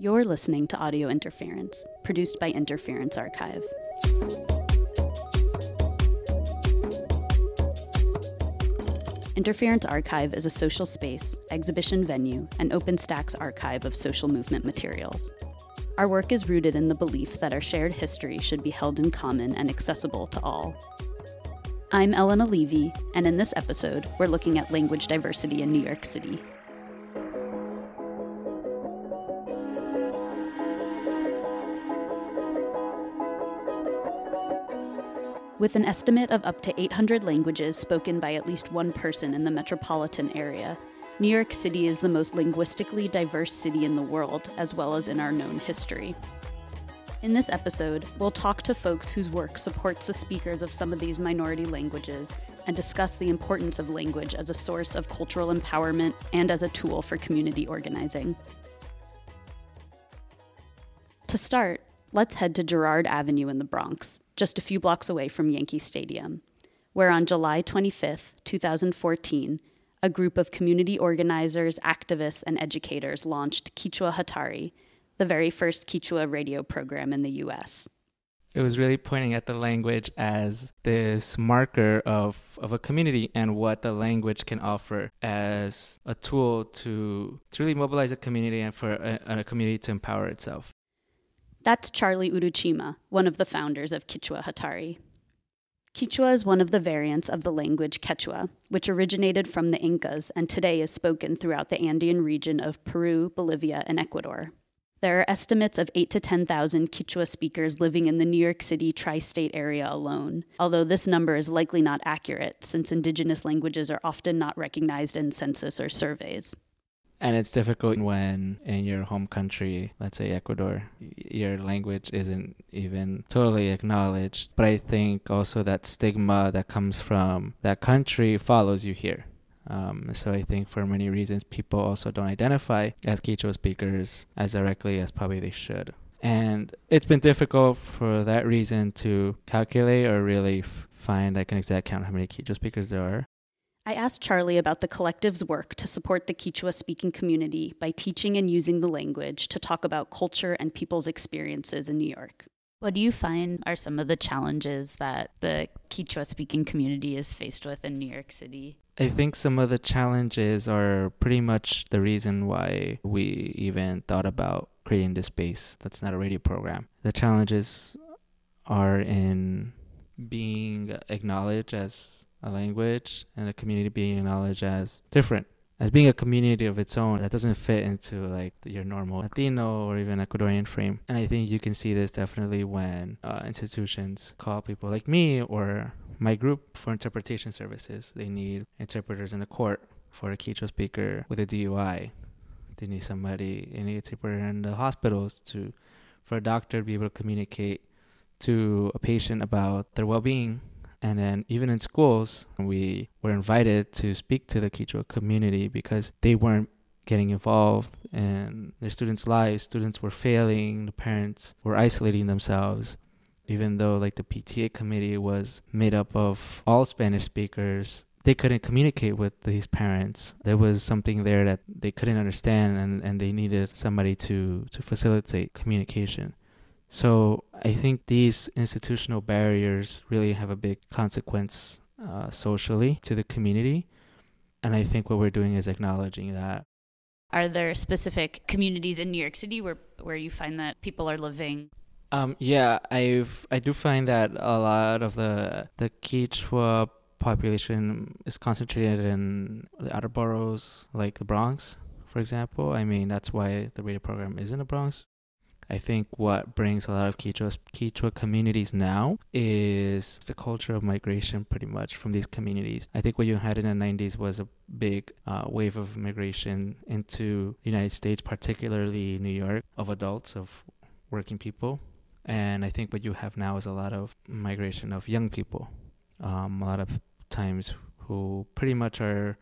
You're listening to Audio Interference, produced by Interference Archive. Interference Archive is a social space, exhibition venue, and open stacks archive of social movement materials. Our work is rooted in the belief that our shared history should be held in common and accessible to all. I'm Elena Levy, and in this episode, we're looking at language diversity in New York City. With an estimate of up to 800 languages spoken by at least one person in the metropolitan area, New York City is the most linguistically diverse city in the world, as well as in our known history. In this episode, we'll talk to folks whose work supports the speakers of some of these minority languages and discuss the importance of language as a source of cultural empowerment and as a tool for community organizing. To start, let's head to Gerard Avenue in the Bronx, just a few blocks away from Yankee Stadium, where on July 25, 2014, a group of community organizers, activists, and educators launched Kichwa Hatari, the very first Quechua radio program in the US. It was really pointing at the language as this marker of, of a community and what the language can offer as a tool to, to really mobilize a community and for a, a community to empower itself. That's Charlie Uruchima, one of the founders of Kichwa Hatari. Quechua is one of the variants of the language Quechua, which originated from the Incas and today is spoken throughout the Andean region of Peru, Bolivia, and Ecuador. There are estimates of 8 to 10,000 Quechua speakers living in the New York City tri state area alone, although this number is likely not accurate since indigenous languages are often not recognized in census or surveys. And it's difficult when in your home country, let's say Ecuador, your language isn't even totally acknowledged. But I think also that stigma that comes from that country follows you here. Um, so I think for many reasons, people also don't identify as Quechua speakers as directly as probably they should. And it's been difficult for that reason to calculate or really f- find like an exact count how many Quechua speakers there are. I asked Charlie about the collective's work to support the Quechua speaking community by teaching and using the language to talk about culture and people's experiences in New York. What do you find are some of the challenges that the Quechua speaking community is faced with in New York City? I think some of the challenges are pretty much the reason why we even thought about creating this space that's not a radio program. The challenges are in being acknowledged as a language and a community being acknowledged as different as being a community of its own that doesn't fit into like your normal Latino or even Ecuadorian frame. And I think you can see this definitely when uh, institutions call people like me or my group for interpretation services. They need interpreters in the court for a Quechua speaker with a DUI. They need somebody, any interpreter in the hospitals to, for a doctor to be able to communicate to a patient about their well-being and then even in schools, we were invited to speak to the Quechua community because they weren't getting involved in their students' lives. Students were failing, the parents were isolating themselves. Even though like the PTA committee was made up of all Spanish speakers, they couldn't communicate with these parents. There was something there that they couldn't understand and, and they needed somebody to, to facilitate communication. So I think these institutional barriers really have a big consequence uh, socially to the community. And I think what we're doing is acknowledging that. Are there specific communities in New York City where, where you find that people are living? Um, yeah, I've I do find that a lot of the the Quechua population is concentrated in the outer boroughs, like the Bronx, for example. I mean, that's why the radio program is in the Bronx. I think what brings a lot of Quechua, Quechua communities now is the culture of migration, pretty much from these communities. I think what you had in the 90s was a big uh, wave of migration into the United States, particularly New York, of adults, of working people. And I think what you have now is a lot of migration of young people, um, a lot of times who pretty much are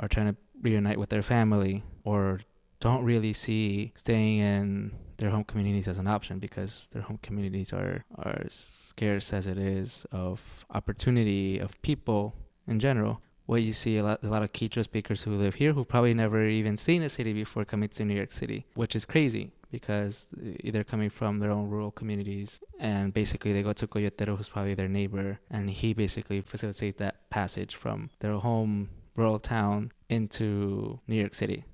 are trying to reunite with their family or don't really see staying in their home communities as an option because their home communities are are scarce as it is of opportunity of people in general what you see a lot, a lot of Quechua speakers who live here who probably never even seen a city before coming to New York City, which is crazy because they're coming from their own rural communities and basically they go to Coyotero who's probably their neighbor and he basically facilitates that passage from their home rural town into New York City.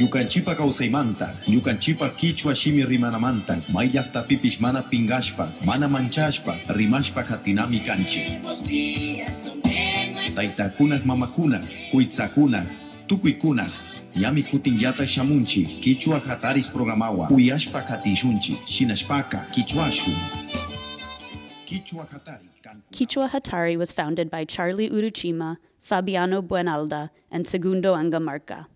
Ñukanchipa kawsaymanta, ñukanchipa kichwa shimi rimanamanta, mayllaqta pipish mana pingashpa, mana manchashpa, rimashpa katinami kanchi. Taytakunaq mamakunaq, kuytsakunaq, tukuykunaq, Yami kutinllata shamunchi, kichwa hatarik programawa, uyashpa katishunchi, shinashpaka, kichwashu. Kichwa Hatari. Kichwa Hatari was founded by Charlie Uruchima, Fabiano Buenalda, and Segundo Angamarca.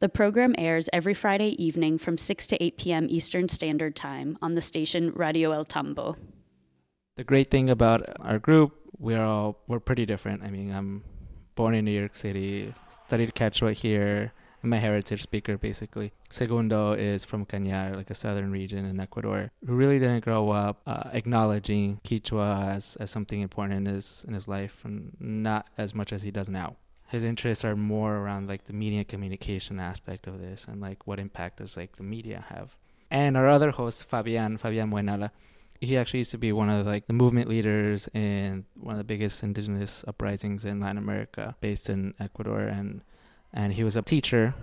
The program airs every Friday evening from 6 to 8 p.m. Eastern Standard Time on the station Radio El Tambo. The great thing about our group, we're all we're pretty different. I mean, I'm born in New York City, studied Quechua here, I'm a heritage speaker basically. Segundo is from Cañar, like a southern region in Ecuador, who really didn't grow up uh, acknowledging Quechua as, as something important in his in his life, and not as much as he does now. His interests are more around like the media communication aspect of this, and like what impact does like the media have. And our other host, Fabian Fabian Buenala, he actually used to be one of like the movement leaders in one of the biggest indigenous uprisings in Latin America, based in Ecuador, and and he was a teacher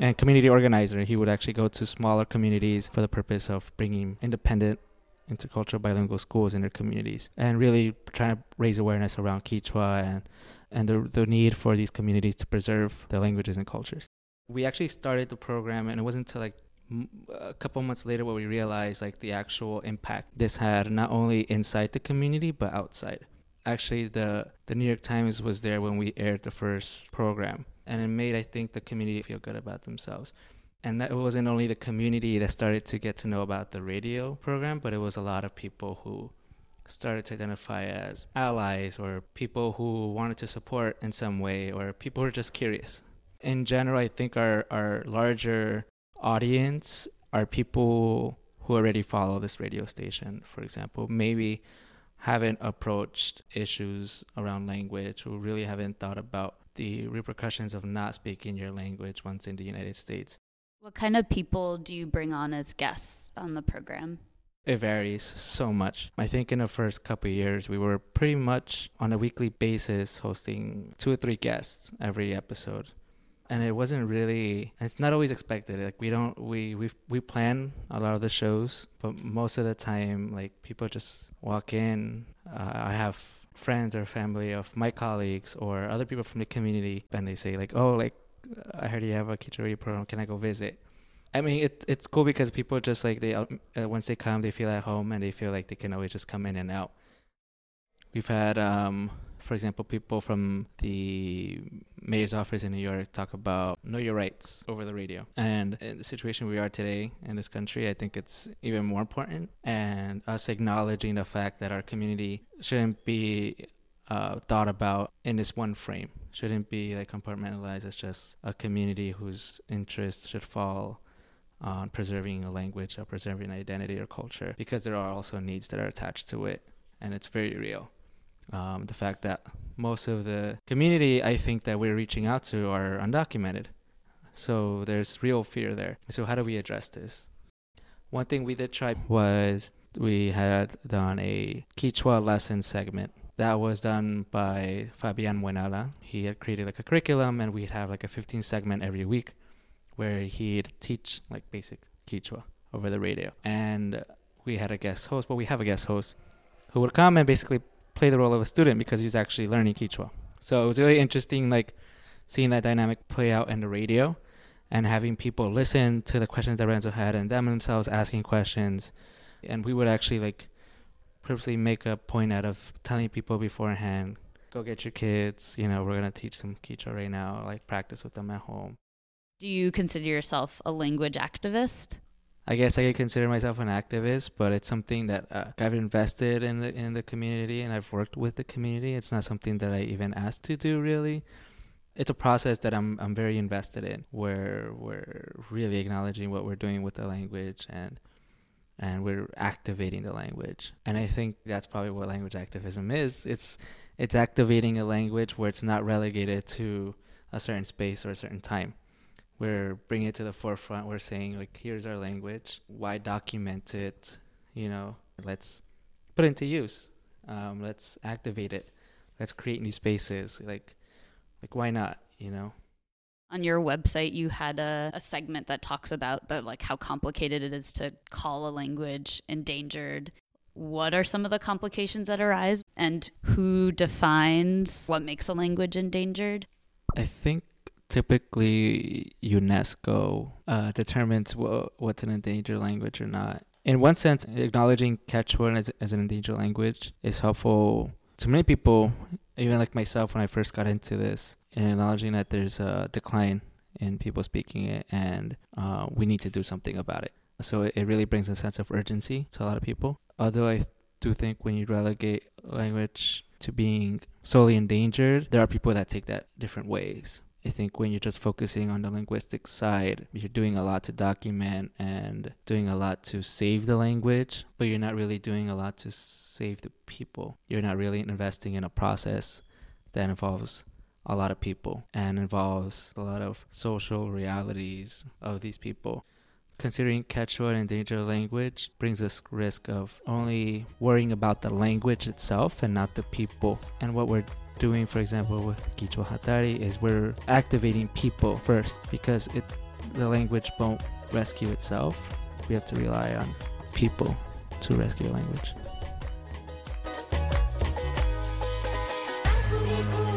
and community organizer. He would actually go to smaller communities for the purpose of bringing independent intercultural bilingual schools in their communities and really trying to raise awareness around Quechua and and the the need for these communities to preserve their languages and cultures. We actually started the program and it wasn't until like a couple months later where we realized like the actual impact this had not only inside the community but outside. Actually the the New York Times was there when we aired the first program and it made I think the community feel good about themselves. And that it wasn't only the community that started to get to know about the radio program, but it was a lot of people who started to identify as allies or people who wanted to support in some way or people who are just curious. In general, I think our, our larger audience are people who already follow this radio station, for example. Maybe haven't approached issues around language, who really haven't thought about the repercussions of not speaking your language once in the United States. What kind of people do you bring on as guests on the program? It varies so much. I think in the first couple years, we were pretty much on a weekly basis hosting two or three guests every episode. And it wasn't really, it's not always expected. Like, we don't, we, we, we plan a lot of the shows, but most of the time, like, people just walk in. Uh, I have friends or family of my colleagues or other people from the community and they say like oh like i heard you have a Quechua program can i go visit i mean it, it's cool because people just like they uh, once they come they feel at home and they feel like they can always just come in and out we've had um for example, people from the mayor's office in New York talk about know your rights over the radio. And in the situation we are today in this country, I think it's even more important. And us acknowledging the fact that our community shouldn't be uh, thought about in this one frame, shouldn't be like compartmentalized as just a community whose interests should fall on preserving a language or preserving identity or culture because there are also needs that are attached to it and it's very real um, the fact that most of the community I think that we're reaching out to are undocumented. So there's real fear there. So how do we address this? One thing we did try was we had done a Quechua lesson segment. That was done by Fabian Buenala. He had created like a curriculum and we'd have like a 15 segment every week where he'd teach like basic Quechua over the radio. And we had a guest host, but we have a guest host who would come and basically play the role of a student because he's actually learning Quechua. So it was really interesting, like seeing that dynamic play out in the radio and having people listen to the questions that Renzo had and them themselves asking questions. And we would actually like purposely make a point out of telling people beforehand, go get your kids, you know, we're to teach them Quechua right now, like practice with them at home. Do you consider yourself a language activist? I guess I could consider myself an activist, but it's something that uh, I've invested in the in the community and I've worked with the community. It's not something that I even asked to do really. It's a process that I'm I'm very invested in, where we're really acknowledging what we're doing with the language and and we're activating the language. And I think that's probably what language activism is. It's it's activating a language where it's not relegated to a certain space or a certain time. We're bringing it to the forefront. We're saying like, here's our language. Why document it? You know, let's put it into use. Um, let's activate it. Let's create new spaces. Like, like why not? You know. On your website, you had a, a segment that talks about the like how complicated it is to call a language endangered. What are some of the complications that arise, and who defines what makes a language endangered? I think typically UNESCO uh, determines wh- what's an endangered language or not. In one sense, acknowledging Quechua as, as an endangered language is helpful to many people, even like myself when I first got into this, in acknowledging that there's a decline in people speaking it and uh, we need to do something about it. So it, it really brings a sense of urgency to a lot of people. Although I do think when you relegate language to being solely endangered, there are people that take that different ways. I think when you're just focusing on the linguistic side, you're doing a lot to document and doing a lot to save the language, but you're not really doing a lot to save the people. You're not really investing in a process that involves a lot of people and involves a lot of social realities of these people. Considering Quechua an endangered language brings us risk of only worrying about the language itself and not the people. And what we're doing, for example, with Kichwa Hatari is we're activating people first because it the language won't rescue itself. We have to rely on people to rescue language.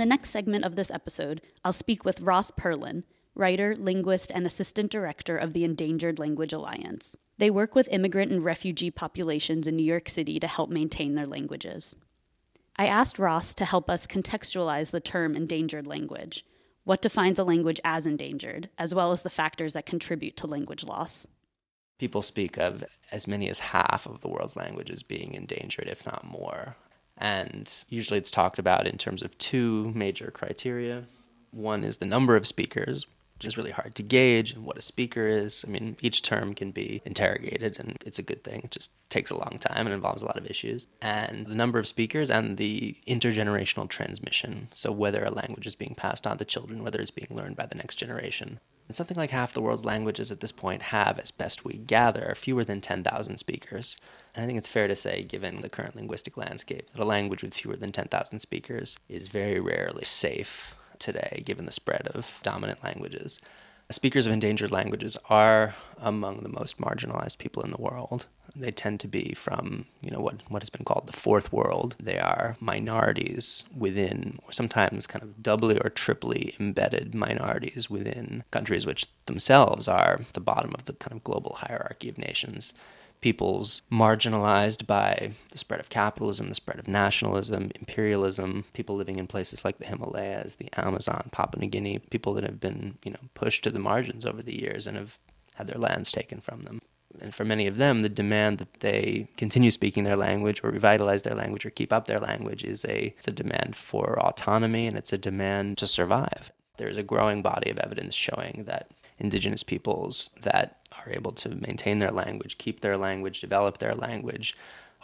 the next segment of this episode, I'll speak with Ross Perlin, writer, linguist, and assistant director of the Endangered Language Alliance. They work with immigrant and refugee populations in New York City to help maintain their languages. I asked Ross to help us contextualize the term endangered language, what defines a language as endangered, as well as the factors that contribute to language loss. People speak of as many as half of the world's languages being endangered, if not more. And usually it's talked about in terms of two major criteria. One is the number of speakers, which is really hard to gauge what a speaker is. I mean, each term can be interrogated, and it's a good thing. It just takes a long time and involves a lot of issues. And the number of speakers and the intergenerational transmission. So, whether a language is being passed on to children, whether it's being learned by the next generation. And something like half the world's languages at this point have, as best we gather, fewer than 10,000 speakers. And I think it's fair to say, given the current linguistic landscape, that a language with fewer than 10,000 speakers is very rarely safe today, given the spread of dominant languages. Speakers of endangered languages are among the most marginalized people in the world. They tend to be from, you know, what, what has been called the fourth world. They are minorities within, or sometimes kind of doubly or triply embedded minorities within countries which themselves are the bottom of the kind of global hierarchy of nations peoples marginalized by the spread of capitalism, the spread of nationalism, imperialism, people living in places like the Himalayas, the Amazon, Papua New Guinea, people that have been, you know, pushed to the margins over the years and have had their lands taken from them. And for many of them, the demand that they continue speaking their language or revitalize their language or keep up their language is a, it's a demand for autonomy and it's a demand to survive. There's a growing body of evidence showing that indigenous peoples that are able to maintain their language, keep their language, develop their language,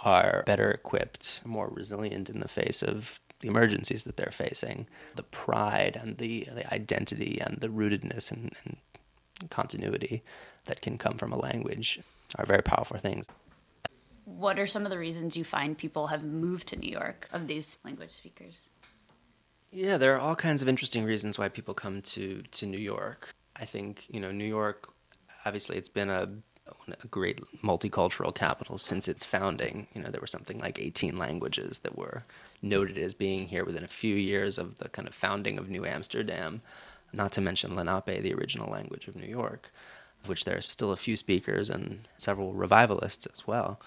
are better equipped, more resilient in the face of the emergencies that they're facing. The pride and the, the identity and the rootedness and, and continuity that can come from a language are very powerful things. What are some of the reasons you find people have moved to New York of these language speakers? Yeah, there are all kinds of interesting reasons why people come to, to New York. I think, you know, New York obviously it's been a, a great multicultural capital since its founding. You know, there were something like 18 languages that were noted as being here within a few years of the kind of founding of New Amsterdam, not to mention Lenape, the original language of New York. of which there are still a few speakers and several revivalists as well.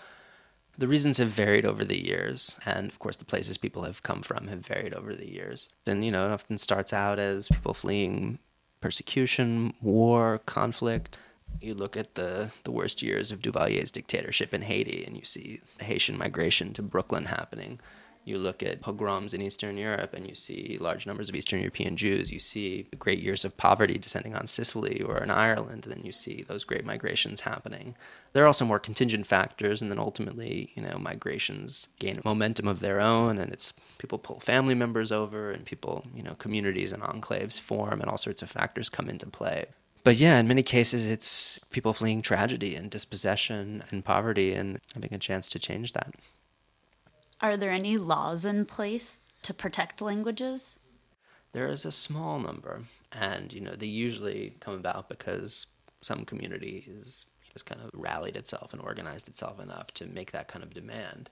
The reasons have varied over the years, and of course, the places people have come from have varied over the years. And, you know, it often starts out as people fleeing persecution, war, conflict. You look at the, the worst years of Duvalier's dictatorship in Haiti, and you see Haitian migration to Brooklyn happening you look at pogroms in Eastern Europe and you see large numbers of Eastern European Jews. You see great years of poverty descending on Sicily or in Ireland, and then you see those great migrations happening. There are also more contingent factors, and then ultimately, you know, migrations gain momentum of their own, and it's people pull family members over, and people, you know, communities and enclaves form, and all sorts of factors come into play but yeah, in many cases, it's people fleeing tragedy and dispossession and poverty and having a chance to change that. Are there any laws in place to protect languages? There is a small number, and you know they usually come about because some community is has kind of rallied itself and organized itself enough to make that kind of demand.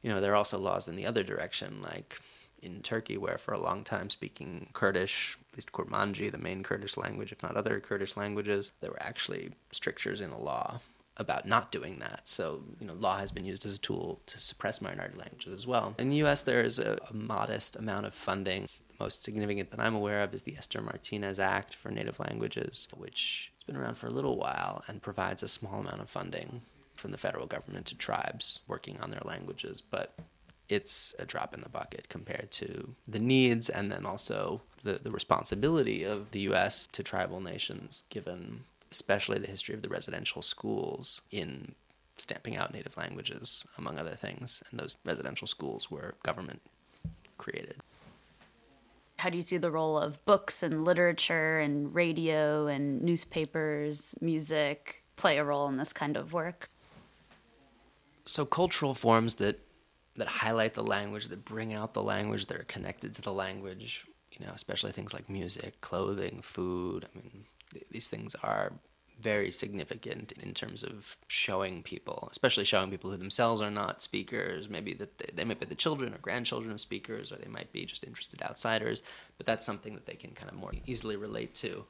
You know, there are also laws in the other direction, like in Turkey, where for a long time speaking Kurdish, at least Kurmanji, the main Kurdish language, if not other Kurdish languages, there were actually strictures in the law about not doing that. So, you know, law has been used as a tool to suppress minority languages as well. In the US, there is a, a modest amount of funding. The most significant that I'm aware of is the Esther Martinez Act for Native Languages, which has been around for a little while and provides a small amount of funding from the federal government to tribes working on their languages. But it's a drop in the bucket compared to the needs and then also the, the responsibility of the US to tribal nations, given especially the history of the residential schools in stamping out native languages, among other things. And those residential schools were government created. How do you see the role of books and literature and radio and newspapers, music play a role in this kind of work? So, cultural forms that that highlight the language, that bring out the language, that are connected to the language, you know, especially things like music, clothing, food. I mean, these things are very significant in terms of showing people, especially showing people who themselves are not speakers. Maybe that they, they, might be the children or grandchildren of speakers, or they might be just interested outsiders. But that's something that they can kind of more easily relate to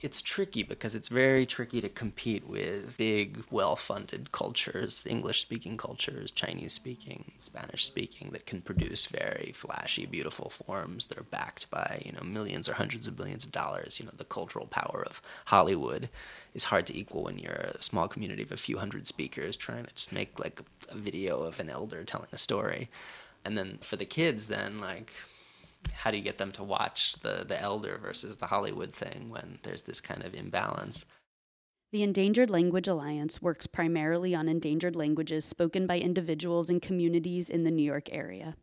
it's tricky because it's very tricky to compete with big, well funded cultures, English speaking cultures, Chinese speaking, Spanish speaking, that can produce very flashy, beautiful forms that are backed by, you know, millions or hundreds of billions of dollars. You know, the cultural power of Hollywood is hard to equal when you're a small community of a few hundred speakers trying to just make like a video of an elder telling a story. And then for the kids, then, like, how do you get them to watch the the elder versus the Hollywood thing when there's this kind of imbalance? The Endangered Language Alliance works primarily on endangered languages spoken by individuals and communities in the New York area.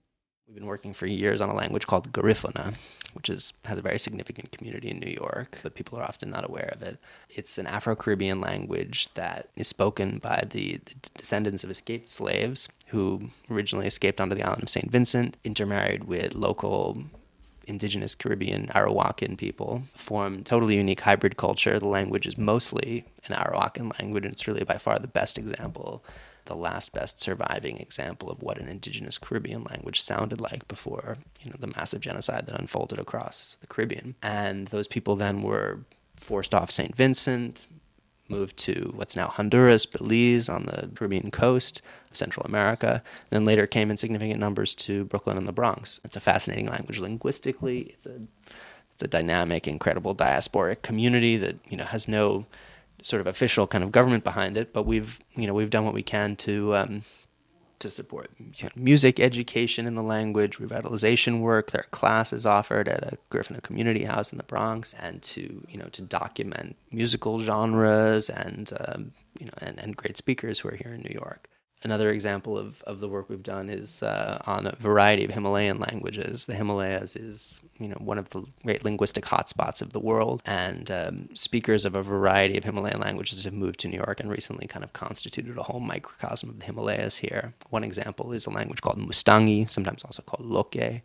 We've been working for years on a language called Garifuna, which is, has a very significant community in New York, but people are often not aware of it. It's an Afro Caribbean language that is spoken by the, the, descendants of escaped slaves who originally escaped onto the island of St. Vincent, intermarried with local indigenous Caribbean Arawakan people, formed totally unique hybrid culture. The language is mostly an Arawakan language, and it's really by far the best example the last best surviving example of what an indigenous Caribbean language sounded like before, you know, the massive genocide that unfolded across the Caribbean. And those people then were forced off St. Vincent, moved to what's now Honduras, Belize on the Caribbean coast of Central America, then later came in significant numbers to Brooklyn and the Bronx. It's a fascinating language linguistically. It's a it's a dynamic, incredible diasporic community that, you know, has no sort of official kind of government behind it, but we've you know we've done what we can to um, to support music education in the language, revitalization work. There are classes offered at a Griffin Community House in the Bronx, and to you know to document musical genres and um, you know and, and great speakers who are here in New York. Another example of, of the work we've done is uh, on a variety of Himalayan languages. The Himalayas is, you know, one of the great linguistic hotspots of the world, and um, speakers of a variety of Himalayan languages have moved to New York and recently kind of constituted a whole microcosm of the Himalayas here. One example is a language called Mustangi, sometimes also called Loke,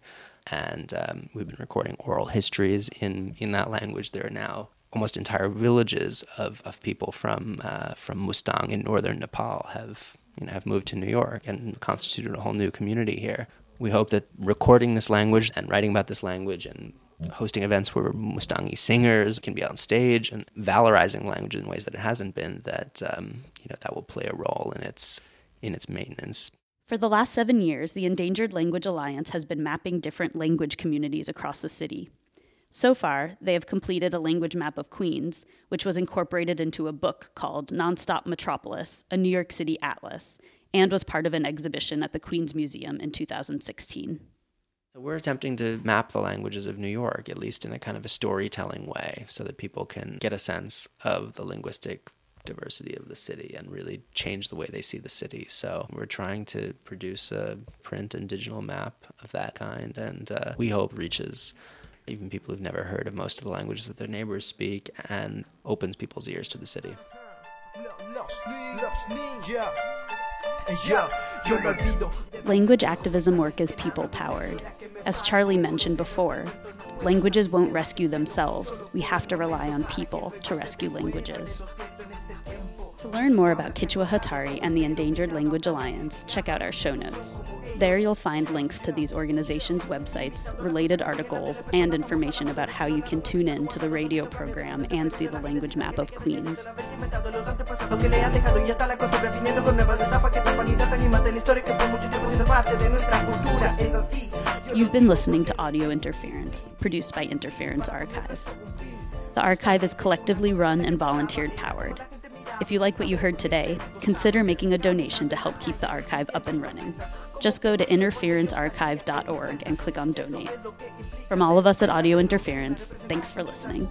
and um, we've been recording oral histories in in that language. There are now almost entire villages of, of people from uh, from Mustang in northern Nepal have you know have moved to New York and constituted a whole new community here. We hope that recording this language and writing about this language and hosting events where Mustangi singers can be on stage and valorizing language in ways that it hasn't been. That um, you know that will play a role in its in its maintenance. For the last seven years, the Endangered Language Alliance has been mapping different language communities across the city. So far, they have completed a language map of Queens, which was incorporated into a book called Nonstop Metropolis, a New York City atlas, and was part of an exhibition at the Queens Museum in 2016. So we're attempting to map the languages of New York, at least in a kind of a storytelling way, so that people can get a sense of the linguistic diversity of the city and really change the way they see the city. So we're trying to produce a print and digital map of that kind, and uh, we hope reaches even people who've never heard of most of the languages that their neighbors speak and opens people's ears to the city. Language activism work is people powered. As Charlie mentioned before, languages won't rescue themselves. We have to rely on people to rescue languages. To learn more about Kichwa Hatari and the Endangered Language Alliance, check out our show notes. There you'll find links to these organizations' websites, related articles, and information about how you can tune in to the radio program and see the language map of Queens. You've been listening to Audio Interference, produced by Interference Archive. The archive is collectively run and volunteer powered. If you like what you heard today, consider making a donation to help keep the archive up and running just go to interferencearchive.org and click on donate. From all of us at Audio Interference, thanks for listening.